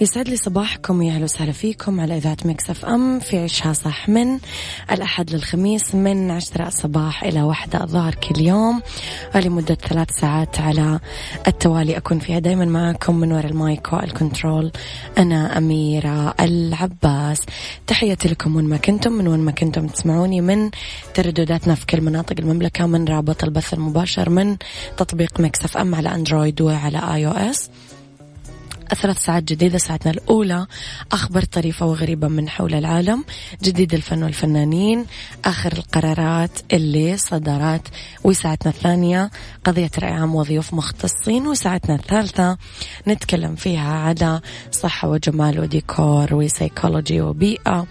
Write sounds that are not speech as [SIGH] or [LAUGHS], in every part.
يسعد لي صباحكم يا أهلا وسهلا فيكم على إذاعة Mix FM في عشها صح من الأحد للخميس من عشرة الصباح إلى واحدة الظهر كل يوم. لمده ثلاث ساعات على التوالي أكون فيها دائما معكم من وراء ال mic وال control. أنا أميرة العباس. تحياتي لكم وين ما كنتم من وين ما كنتم تسمعوني من تردداتنا في كل مناطق المملكة من رابط البث المباشر من تطبيق Mix FM على أندرويد وعلى iOS ثلاث ساعات جديدة ساعتنا الأولى. أخبار طريفة وغريبة من حول العالم. جديد الفن والفنانين. آخر القرارات اللي صدرت. وساعتنا الثانية قضية رأي عام وضيوف مختصين. وساعتنا الثالثة نتكلم فيها على صحة وجمال وديكور وسيكولوجي وبيئة.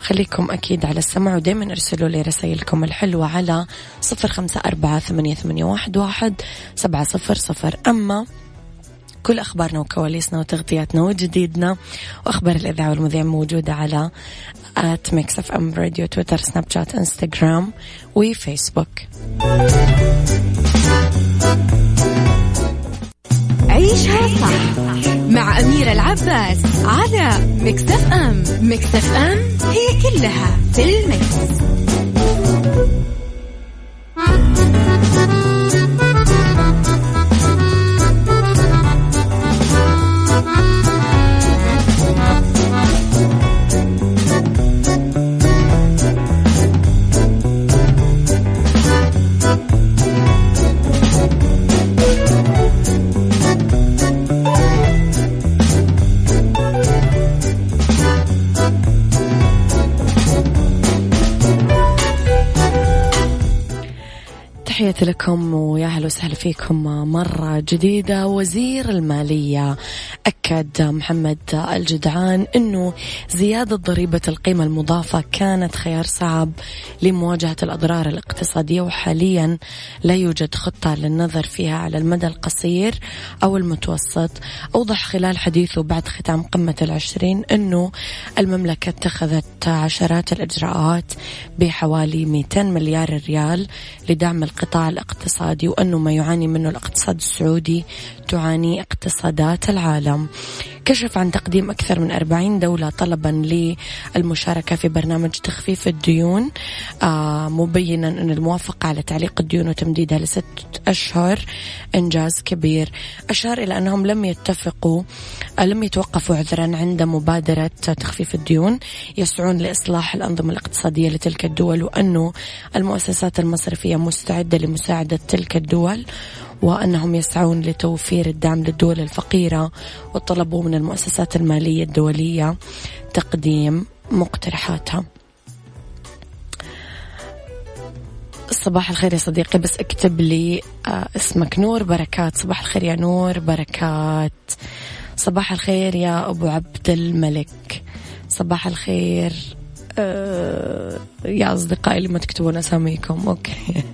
خليكم أكيد على السمع ودايما أرسلوا لي رسائلكم الحلوة على صفر خمسة أربعة ثمانية, واحد سبعة صفر صفر. أما كل أخبارنا وكواليسنا وتغطياتنا وجديدنا. وأخبار الإذاعة والمذيع موجودة على at Mix FM Radio تويتر سناب شات إنستغرام وفيسبوك. عيشها صح مع أميرة العباس على Mix FM Mix FM هي كلها في ال mix. أهلا وسهلا فيكم مرة جديدة وزير المالية أكد محمد الجدعان أنه زيادة ضريبة القيمة المضافة كانت خيار صعب لمواجهة الأضرار الاقتصادية وحاليا لا يوجد خطة للنظر فيها على المدى القصير أو المتوسط. أوضح خلال حديثه بعد ختام قمة العشرين أنه المملكة اتخذت عشرات الإجراءات بحوالي 200 مليار ريال لدعم القطاع الاقتصادي وأنه ما يعاني منه الاقتصاد السعودي تعاني اقتصادات العالم. كشف عن تقديم أكثر من 40 دولة طلبا للمشاركة في برنامج تخفيف الديون آه مبينا أن الموافقة على تعليق الديون وتمديدها لست أشهر إنجاز كبير. أشار إلى أنهم لم يتفقوا آه لم يتوقفوا عذرا عند مبادرة تخفيف الديون. يسعون لإصلاح الأنظمة الاقتصادية لتلك الدول وأنه المؤسسات المصرفية مستعدة لمساعدة تلك الدول. وأنهم يسعون لتوفير الدعم للدول الفقيرة وطلبوا من المؤسسات المالية الدولية تقديم مقترحاتها. صباح الخير يا صديقي بس اكتب لي آه اسمك نور بركات. صباح الخير يا نور بركات. صباح الخير يا أبو عبد الملك. صباح الخير آه يا أصدقائي اللي ما تكتبون أساميكم. okay.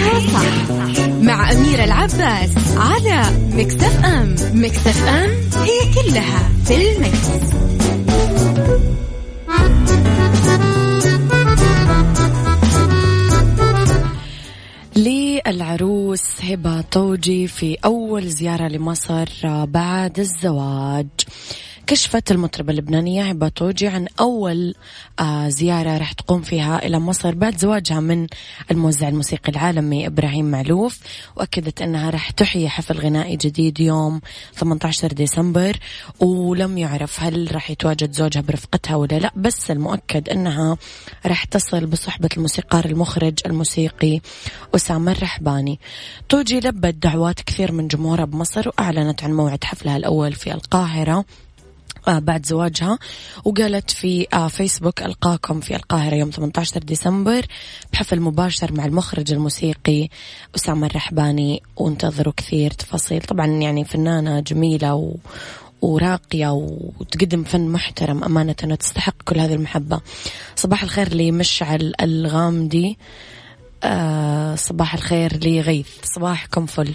عيشها صح مع أميرة العباس على Mix FM Mix FM هي كلها في ال mix. للعروس هبة طوجي في أول زيارة لمصر بعد الزواج كشفت المطربة اللبنانية هبة توجي عن أول آه زيارة راح تقوم فيها إلى مصر بعد زواجها من الموزع الموسيقي العالمي إبراهيم معلوف وأكدت أنها راح تحيي حفل غنائي جديد يوم 18 ديسمبر ولم يعرف هل راح يتواجد زوجها برفقتها ولا لا بس المؤكد أنها راح تصل بصحبة الموسيقار المخرج الموسيقي أسامة الرحباني. توجي لبت دعوات كثير من جمهورها بمصر وأعلنت عن موعد حفلها الأول في القاهرة. بعد زواجها. وقالت في آه، فيسبوك ألقاكم في القاهرة يوم 18 ديسمبر بحفل مباشر مع المخرج الموسيقي أسامة الرحباني. وانتظروا كثير تفاصيل. طبعا يعني فنانة جميلة و وراقية وتقدم فن محترم أمانة تستحق كل هذه المحبة. صباح الخير لمشعل الغامدي. آه صباح الخير لغيث. صباحكم فل.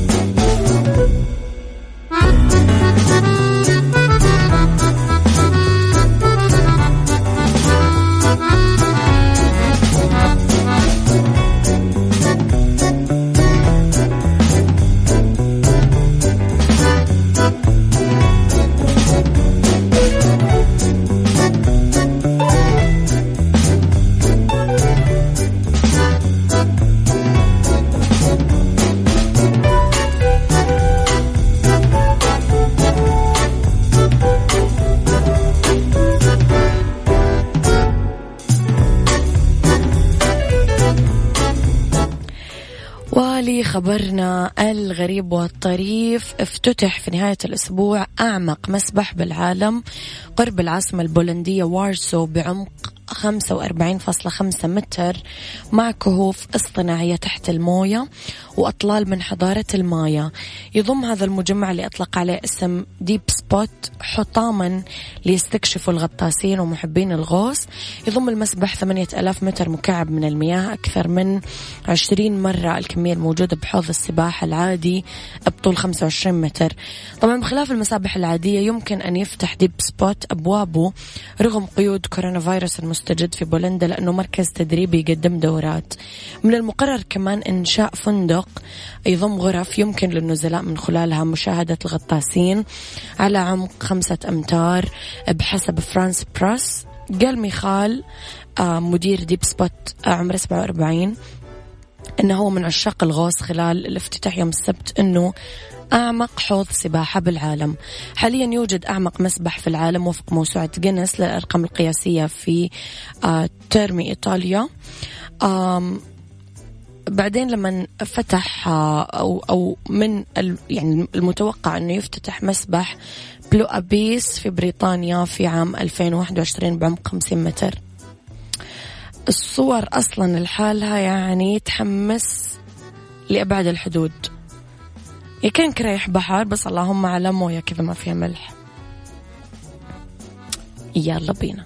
خبرنا الغريب والطريف افتتح في نهاية الأسبوع أعمق مسبح بالعالم قرب العاصمة البولندية وارسو بعمق 45.5 متر مع كهوف اصطناعية تحت الموية وأطلال من حضارة المايا. يضم هذا المجمع اللي أطلق عليه اسم Deepspot حطاما ليستكشفوا الغطاسين ومحبين الغوص. يضم المسبح 8000 متر مكعب من المياه أكثر من 20 مرة الكمية الموجودة بحوض السباحة العادي بطول 25 متر. طبعا بخلاف المسابح العادية يمكن أن يفتح Deepspot أبوابه رغم قيود كورونا فيروس المستجد في بولندا لأنه مركز تدريبي يقدم دورات. من المقرر كمان إنشاء فندق يضم غرف يمكن للنزلاء من خلالها مشاهدة الغطاسين على عمق خمسة أمتار بحسب فرانس برس قال ميخال آه، مدير Deepspot عمره 47 إنه هو من عشاق الغوص خلال الافتتاح يوم السبت إنه أعمق حوض سباحة بالعالم. حاليا يوجد أعمق مسبح في العالم وفق موسوعة جينيس للأرقام القياسية في آه، تيرمي إيطاليا. بعدين لما فتح آه، أو أو من يعني المتوقع أنه يفتتح مسبح بلو أبيس في بريطانيا في عام 2021 بعمق 50 متر. الصور أصلا لحالها يعني تحمس لأبعد الحدود. يا كان كريح بحر بس اللهم على موية كذا ما فيها ملح. يلا بينا.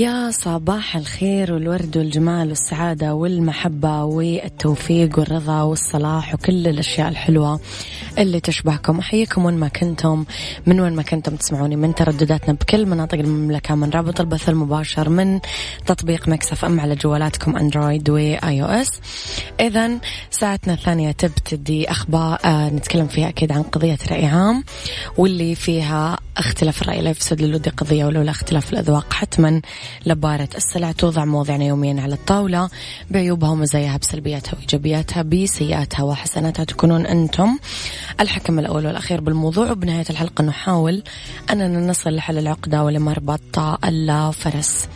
يا صباح الخير والورد والجمال والسعادة والمحبة والتوفيق والرضا والصلاح وكل الأشياء الحلوة. اللي تشبهكم. أحييكم وين ما كنتم من وين ما كنتم تسمعوني من تردداتنا بكل مناطق المملكة من رابط البث المباشر من تطبيق Mix FM على جوالاتكم Android و iOS. إذا ساعتنا الثانية تبتدي أخبار آه نتكلم فيها أكيد عن قضية رأي عام واللي فيها اختلاف الرأي لا يفسد للود قضية ولولا اختلاف الأذواق حتما لبارت السلع توضع مواضيعنا يوميا على الطاولة بعيوبها ومزاياها بسلبياتها وإيجابياتها بسيئاتها وحسناتها تكونون أنتم. الحكم الأول والأخير بالموضوع. وبنهاية الحلقة نحاول أننا نصل لحل العقدة ولمربط الفرس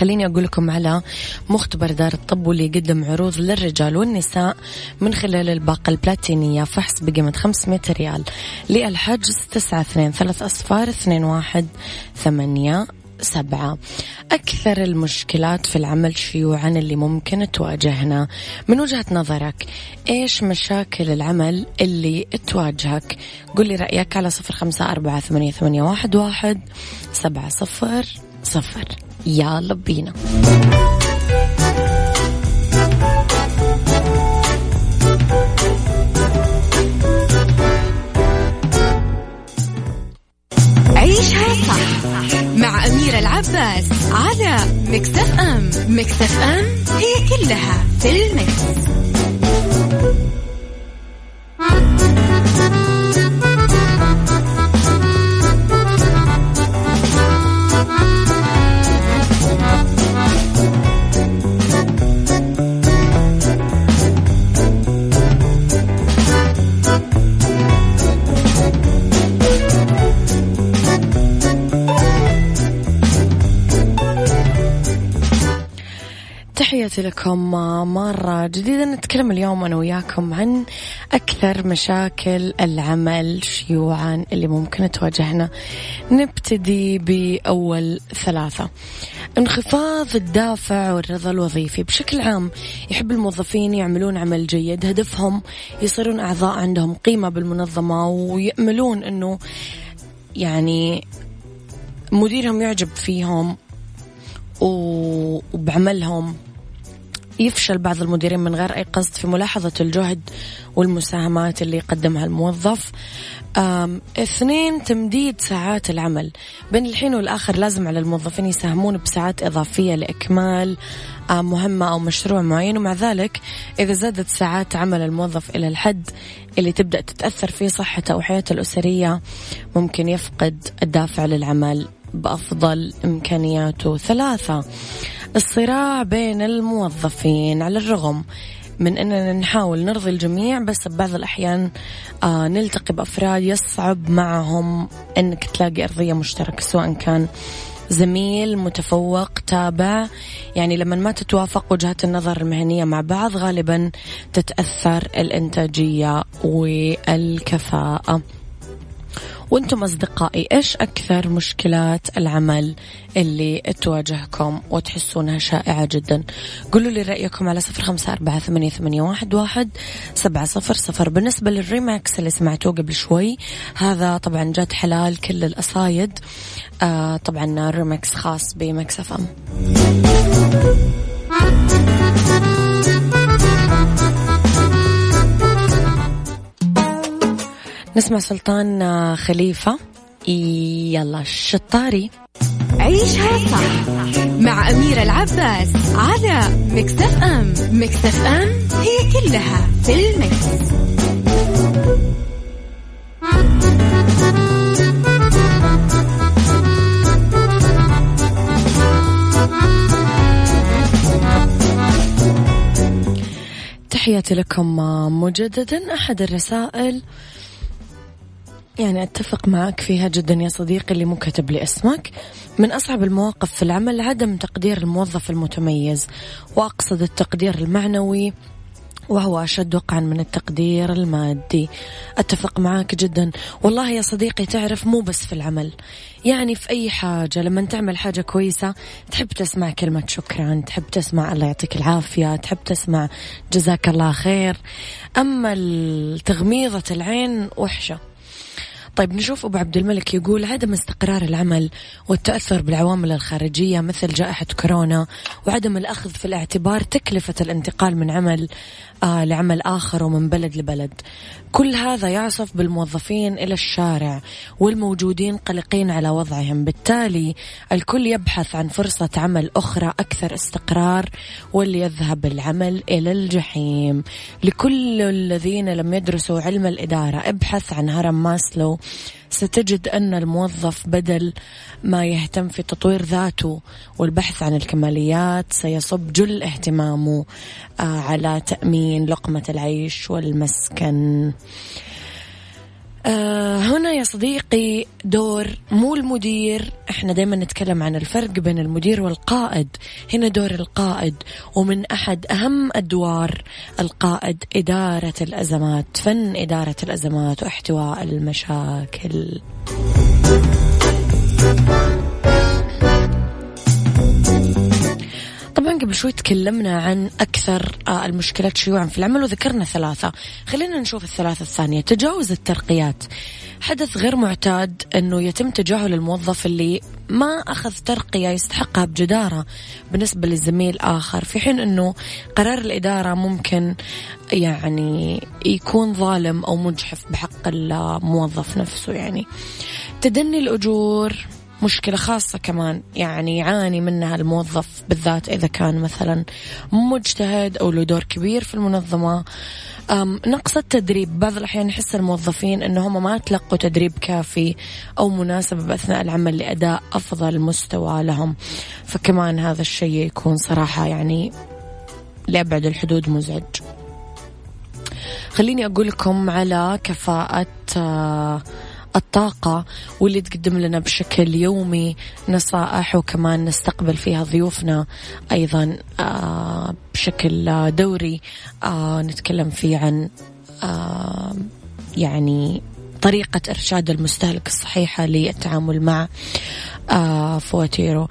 خليني أقول لكم على مختبر دار الطب واللي يقدم عروض للرجال والنساء من خلال الباقة البلاتينية. فحص بقيمة 500 ريال للحجز تسعة اثنين ثلاث أصفار اثنين واحد ثمانية سبعة. أكثر المشكلات في العمل شيوعا اللي ممكن تواجهنا. من وجهة نظرك إيش مشاكل العمل اللي تواجهك؟ قولي رأيك على صفر خمسة أربعة ثمانية, ثمانية واحد, واحد سبعة صفر صفر. يلا بينا. عيشها صح. مع أميرة العباس على مكتف أم مكتف أم هي كلها في المكس. لكم مرة جديدة نتكلم اليوم أنا وياكم عن أكثر مشاكل العمل شيوعا اللي ممكن تواجهنا. نبتدي بأول ثلاثة. انخفاض الدافع والرضا الوظيفي. بشكل عام يحب الموظفين يعملون عمل جيد هدفهم يصيرون أعضاء عندهم قيمة بالمنظمة ويأملون أنه يعني مديرهم يعجب فيهم وبعملهم. يفشل بعض المديرين من غير أي قصد في ملاحظة الجهد والمساهمات اللي يقدمها الموظف. اثنين تمديد ساعات العمل. بين الحين والآخر لازم على الموظفين يساهمون بساعات إضافية لإكمال مهمة أو مشروع معين. ومع ذلك إذا زادت ساعات عمل الموظف إلى الحد اللي تبدأ تتأثر فيه صحته أو حياته الأسرية ممكن يفقد الدافع للعمل بأفضل إمكانياته. ثلاثة الصراع بين الموظفين. على الرغم من أننا نحاول نرضي الجميع بس ببعض الأحيان آه نلتقي بأفراد يصعب معهم أنك تلاقي أرضية مشتركة سواء كان زميل متفوق تابع. يعني لما ما تتوافق وجهات النظر المهنية مع بعض غالبا تتأثر الإنتاجية والكفاءة. وأنتم أصدقائي إيش أكثر مشكلات العمل اللي تواجهكم وتحسونها شائعة جدا؟ قولوا لي رأيكم على صفر خمسة أربعة ثمانية, ثمانية واحد, واحد سبعة صفر صفر. بالنسبة للريماكس اللي سمعتوه قبل شوي هذا طبعا جد حلال كل الأصايد. آه طبعا ريماكس خاص ب Mix FM نسمع سلطان خليفة. يلا الشطاري عيشها صح مع أميرة العباس على مكتف أم مكتف أم هي كلها في المكس. تحياتي لكم مجددا. أحد الرسائل يعني أتفق معك فيها جدا يا صديقي اللي مو كاتب لي اسمك. من أصعب المواقف في العمل عدم تقدير الموظف المتميز وأقصد التقدير المعنوي وهو أشد وقعا من التقدير المادي. أتفق معك جدا. والله يا صديقي تعرف مو بس في العمل. يعني في أي حاجة لما تعمل حاجة كويسة تحب تسمع كلمة شكرا تحب تسمع الله يعطيك العافية تحب تسمع جزاك الله خير. أما تغميضة العين وحشة. طيب نشوف أبو عبد الملك يقول عدم استقرار العمل والتأثر بالعوامل الخارجية مثل جائحة كورونا وعدم الأخذ في الاعتبار تكلفة الانتقال من عمل آه لعمل آخر ومن بلد لبلد. كل هذا يعصف بالموظفين إلى الشارع والموجودين قلقين على وضعهم. بالتالي الكل يبحث عن فرصة عمل أخرى أكثر استقرار واللي يذهب العمل إلى الجحيم. لكل الذين لم يدرسوا علم الإدارة ابحث عن هرم ماسلو ستجد أن الموظف بدل ما يهتم في تطوير ذاته والبحث عن الكماليات سيصب جل اهتمامه آه، على تأمين لقمة العيش والمسكن. آه هنا يا صديقي دور مو المدير. إحنا دايما نتكلم عن الفرق بين المدير والقائد. هنا دور القائد ومن أحد أهم أدوار القائد إدارة الأزمات فن إدارة الأزمات وإحتواء المشاكل. قبل شوي تكلمنا عن أكثر آه، المشكلات شيوعا في العمل وذكرنا ثلاثة. خلينا نشوف الثلاثة الثانية. تجاوز الترقيات. حدث غير معتاد أنه يتم تجاهل الموظف اللي ما أخذ ترقية يستحقها بجدارة بالنسبة لزميل آخر في حين أنه قرار الإدارة ممكن يعني يكون ظالم أو مجحف بحق الموظف نفسه يعني. تدني الأجور. مشكلة خاصة كمان يعني يعاني منها الموظف بالذات إذا كان مثلا مجتهد أو له دور كبير في المنظمة. نقص التدريب بعض الأحيان يحس الموظفين أنهم ما تلقوا تدريب كافي أو مناسب أثناء العمل لأداء أفضل مستوى لهم. فكمان هذا الشيء يكون صراحة يعني لأبعد الحدود مزعج. خليني أقول لكم على كفاءة آه الطاقة واللي تقدم لنا بشكل يومي نصائح وكمان نستقبل فيها ضيوفنا أيضا آه، بشكل دوري آه، نتكلم فيه عن آه، يعني طريقة إرشاد المستهلك الصحيحة للتعامل مع فواتيره.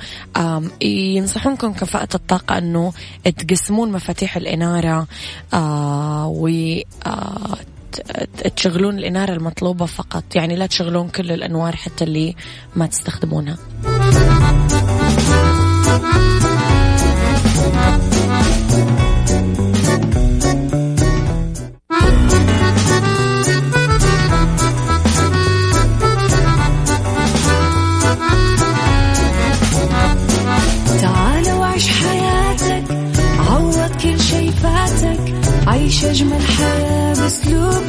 ينصحونكم كفاءة الطاقة أنه تقسمون مفاتيح الإنارة و تشغلون الإنارة المطلوبة فقط. يعني لا تشغلون كل الأنوار حتى اللي ما تستخدمونها. عيش أجمل حياة بأسلوب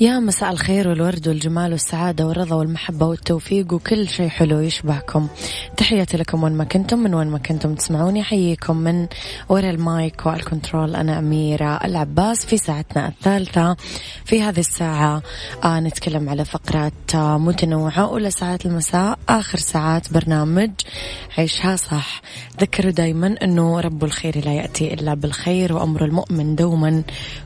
يا مساء الخير والورد والجمال والسعادة والرضا والمحبة والتوفيق وكل شيء حلو يشبهكم تحياتي لكم وين ما كنتم من وين ما كنتم تسمعوني حييكم من وراء ال mic وال control أنا أميرة العباس في ساعتنا الثالثة في هذه الساعة. آه نتكلم على فقرات آه متنوعة أولى ساعات المساء آخر ساعات برنامج عيشها صح. ذكروا دايما أنه رب الخير لا يأتي إلا بالخير وأمر المؤمن دوما.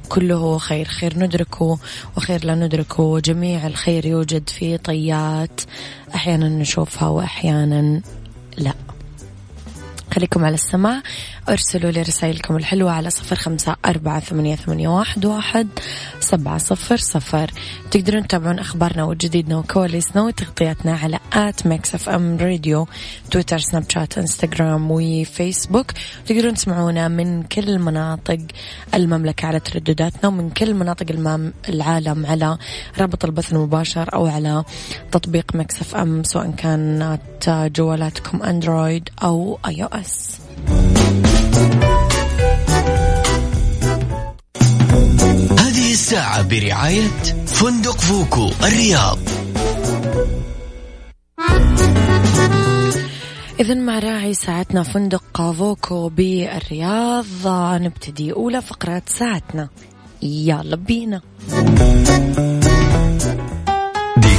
كله خير خير ندركه وخير لا ندركه. جميع الخير يوجد في طيات أحيانا نشوفها وأحيانا لا. خليكم على السماع. ارسلوا لي رسائلكم الحلوة على صفر خمسة أربعة ثمانية, ثمانية واحد, واحد سبعة صفر صفر. تقدرون تتابعون أخبارنا وجديدنا وكواليسنا وتغطياتنا على at Mix FM Radio تويتر سناب شات إنستغرام وفيسبوك. تقدرون تسمعونا من كل مناطق المملكة على تردداتنا ومن كل مناطق العالم على رابط البث المباشر أو على تطبيق Mix FM سواء كانت جوالاتكم Android أو iOS. هذه الساعة برعاية فندق voco الرياض. إذا مع راعي ساعتنا فندق voco بالرياض نبتدي أولى فقرات ساعتنا. يلا بينا.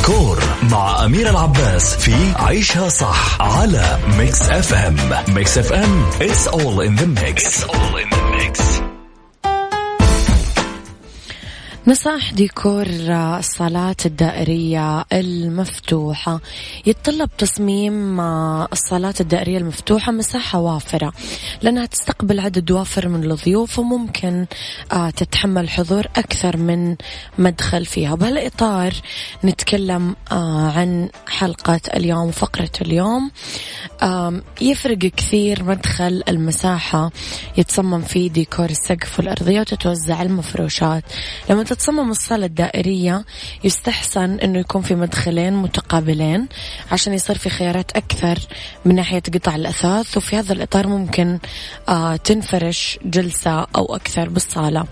ديكور مع أمير العباس في عيشها صح على Mix FM Mix FM it's all in the mix, it's all in the mix. نصائح ديكور الصالات الدائرية المفتوحة. يتطلب تصميم الصالات الدائرية المفتوحة مساحة وافرة. لأنها تستقبل عدد وافر من الضيوف وممكن آه، تتحمل حضور أكثر من مدخل فيها. بهالإطار نتكلم آه، عن حلقة اليوم وفقرة اليوم. يفرق كثير مدخل المساحة. يتصمم فيه ديكور السقف والأرضية وتتوزع المفروشات. لما تتصمم الصالة الدائرية يستحسن أنه يكون في مدخلين متقابلين عشان يصير في خيارات أكثر من ناحية قطع الأثاث وفي هذا الإطار ممكن آه تنفرش جلسة أو أكثر بالصالة.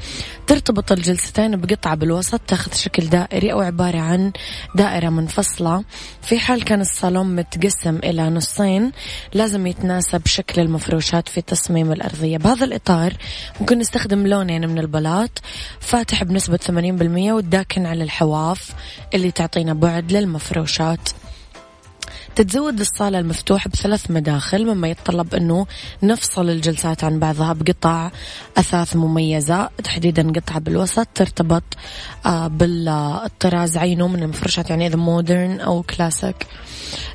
ترتبط الجلستين بقطعة بالوسط تاخذ شكل دائري أو عبارة عن دائرة منفصلة. في حال كان الصالون متقسم إلى نصين لازم يتناسب شكل المفروشات في تصميم الأرضية. بهذا الإطار ممكن نستخدم لونين من البلاط. فاتح بنسبة 80% والداكن على الحواف اللي تعطينا بعد للمفروشات. تتزود الصالة المفتوحة بثلاث مداخل مما يتطلب أنه نفصل الجلسات عن بعضها بقطع أثاث مميزة تحديدا قطعة بالوسط ترتبط آه، بالطراز عينه من المفروشات يعني إذا مودرن أو كلاسيك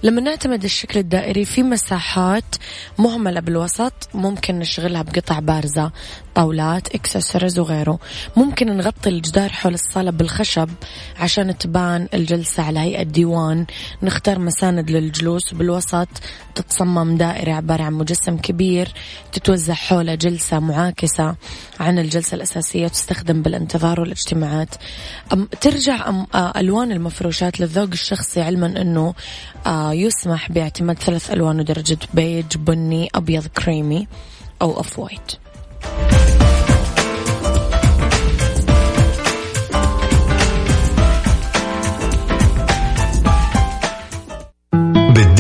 لما نعتمد الشكل الدائري في مساحات مهملة بالوسط ممكن نشغلها بقطع بارزة. طاولات إكسسوارز وغيره. ممكن نغطي الجدار حول الصالة بالخشب عشان تبان الجلسة على هيئة ديوان نختار مساند للجلوس بالوسط. تتصمم دائرة عبارة عن مجسم كبير تتوزع حوله جلسة معاكسة عن الجلسة الأساسية تستخدم بالانتظار والاجتماعات. ترجع ألوان المفروشات للذوق الشخصي علما أنه يسمح باعتماد ثلاث ألوان ودرجة بيج بني أبيض كريمي أو off white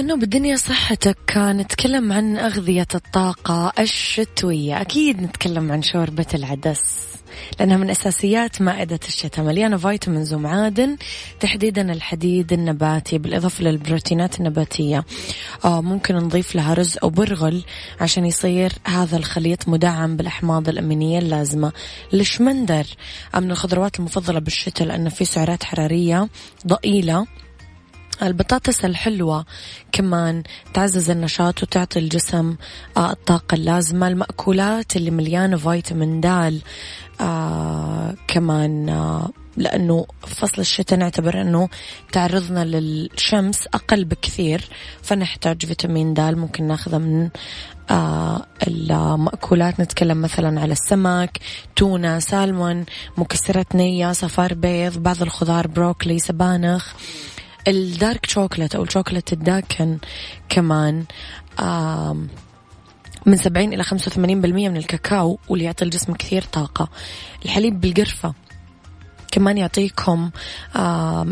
لأنه بالدنيا صحتك نتكلم عن أغذية الطاقة الشتوية. أكيد نتكلم عن شوربة العدس لأنها من أساسيات مائدة الشتاء مليانة فيتامينز ومعادن تحديدا الحديد النباتي بالإضافة للبروتينات النباتية. أو ممكن نضيف لها رز أو برغل عشان يصير هذا الخليط مدعم بالأحماض الأمينية اللازمة. الشمندر من الخضروات المفضلة بالشتاء لأنه في سعرات حرارية ضئيلة. البطاطس الحلوة كمان تعزز النشاط وتعطي الجسم آه، الطاقة اللازمة المأكولات اللي مليانة فيتامين د آه كمان آه لأنه فصل الشتاء نعتبر أنه تعرضنا للشمس أقل بكثير فنحتاج فيتامين د ممكن ناخذه من المأكولات. نتكلم مثلا على السمك تونة سالمون مكسرات نية صفار بيض بعض الخضار بروكلي سبانخ. الدارك شوكلت أو الشوكولات الداكن كمان من 70 إلى 85% من الكاكاو واللي يعطي الجسم كثير طاقة. الحليب بالقرفة كمان يعطيكم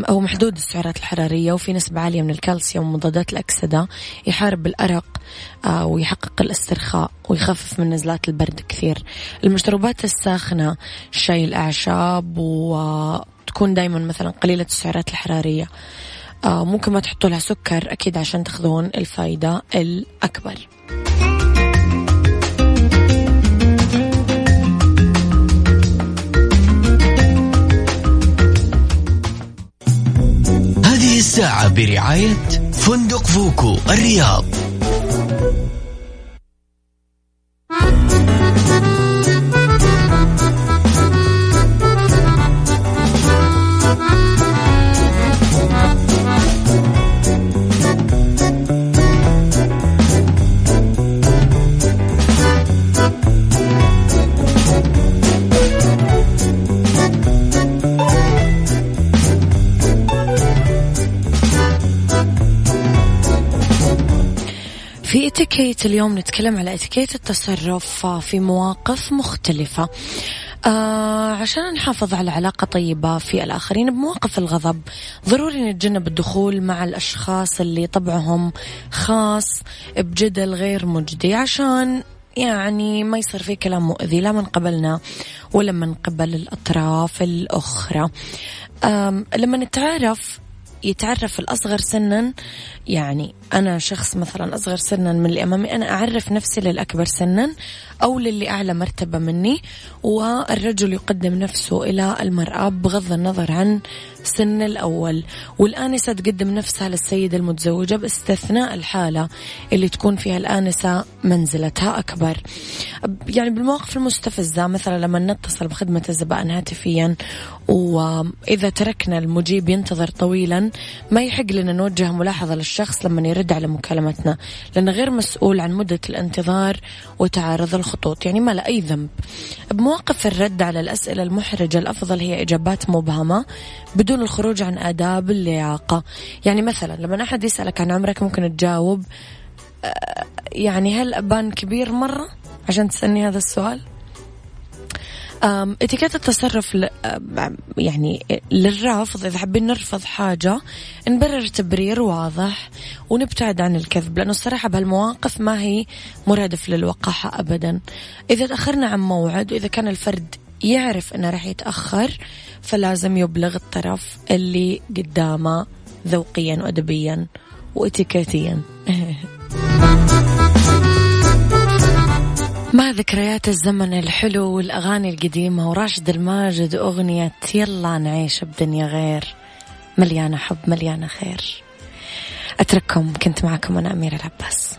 أو محدود السعرات الحرارية وفي نسبة عالية من الكالسيوم ومضادات الأكسدة. يحارب الأرق آه، ويحقق الاسترخاء ويخفف من نزلات البرد كثير. المشروبات الساخنة شاي الأعشاب وتكون دايما مثلا قليلة السعرات الحرارية. آه، ممكن ما تحطوا لها سكر أكيد عشان تاخذون الفايدة الأكبر. هذه الساعة برعاية فندق فوكو الرياض. اليوم نتكلم على إتيكيت التصرف في مواقف مختلفة. آه عشان نحافظ على علاقة طيبة في الآخرين بمواقف الغضب ضروري نتجنب الدخول مع الأشخاص اللي طبعهم خاص بجدل غير مجدي عشان يعني ما يصير في كلام مؤذي لا من قبلنا ولا من قبل الأطراف الأخرى. لما نتعرف يتعرف الأصغر سنا. يعني أنا شخص مثلا أصغر سنا من اللي أمامي أنا أعرف نفسي للأكبر سنا أو للي أعلى مرتبة مني والرجل يقدم نفسه إلى المرأة بغض النظر عن سن الأول. والآنسة تقدم نفسها للسيدة المتزوجة باستثناء الحالة اللي تكون فيها الآنسة منزلتها أكبر. يعني بالمواقف المستفزة مثلا لما نتصل بخدمة الزبائن هاتفيا وإذا تركنا المجيب ينتظر طويلا ما يحق لنا نوجه ملاحظة للشخص لما يرد على مكالمتنا لأنه غير مسؤول عن مدة الانتظار وتعارض الخطوط يعني ما له أي ذنب. بمواقف الرد على الأسئلة المحرجة الأفضل هي إجابات مبهمة بدون الخروج عن آداب اللياقة. يعني مثلا لما أحد يسألك عن عمرك ممكن تجاوب آه، يعني هل أبان كبير مرة؟ عشان تسألني هذا السؤال. إتيكيت التصرف يعني للرفض إذا حابين نرفض حاجة نبرر تبرير واضح ونبتعد عن الكذب لأنه الصراحة بهالمواقف ما هي مرادف للوقاحة ابدا. إذا تأخرنا عن موعد وإذا كان الفرد يعرف إنه راح يتأخر فلازم يبلغ الطرف اللي قدامه ذوقيا وادبيا واتيكيتيا. [LAUGHS] مع ذكريات الزمن الحلو والأغاني القديمة وراشد الماجد أغنية يلا نعيش بدنيا غير مليانة حب مليانة خير. أترككم كنت معكم أنا أميرة العباس.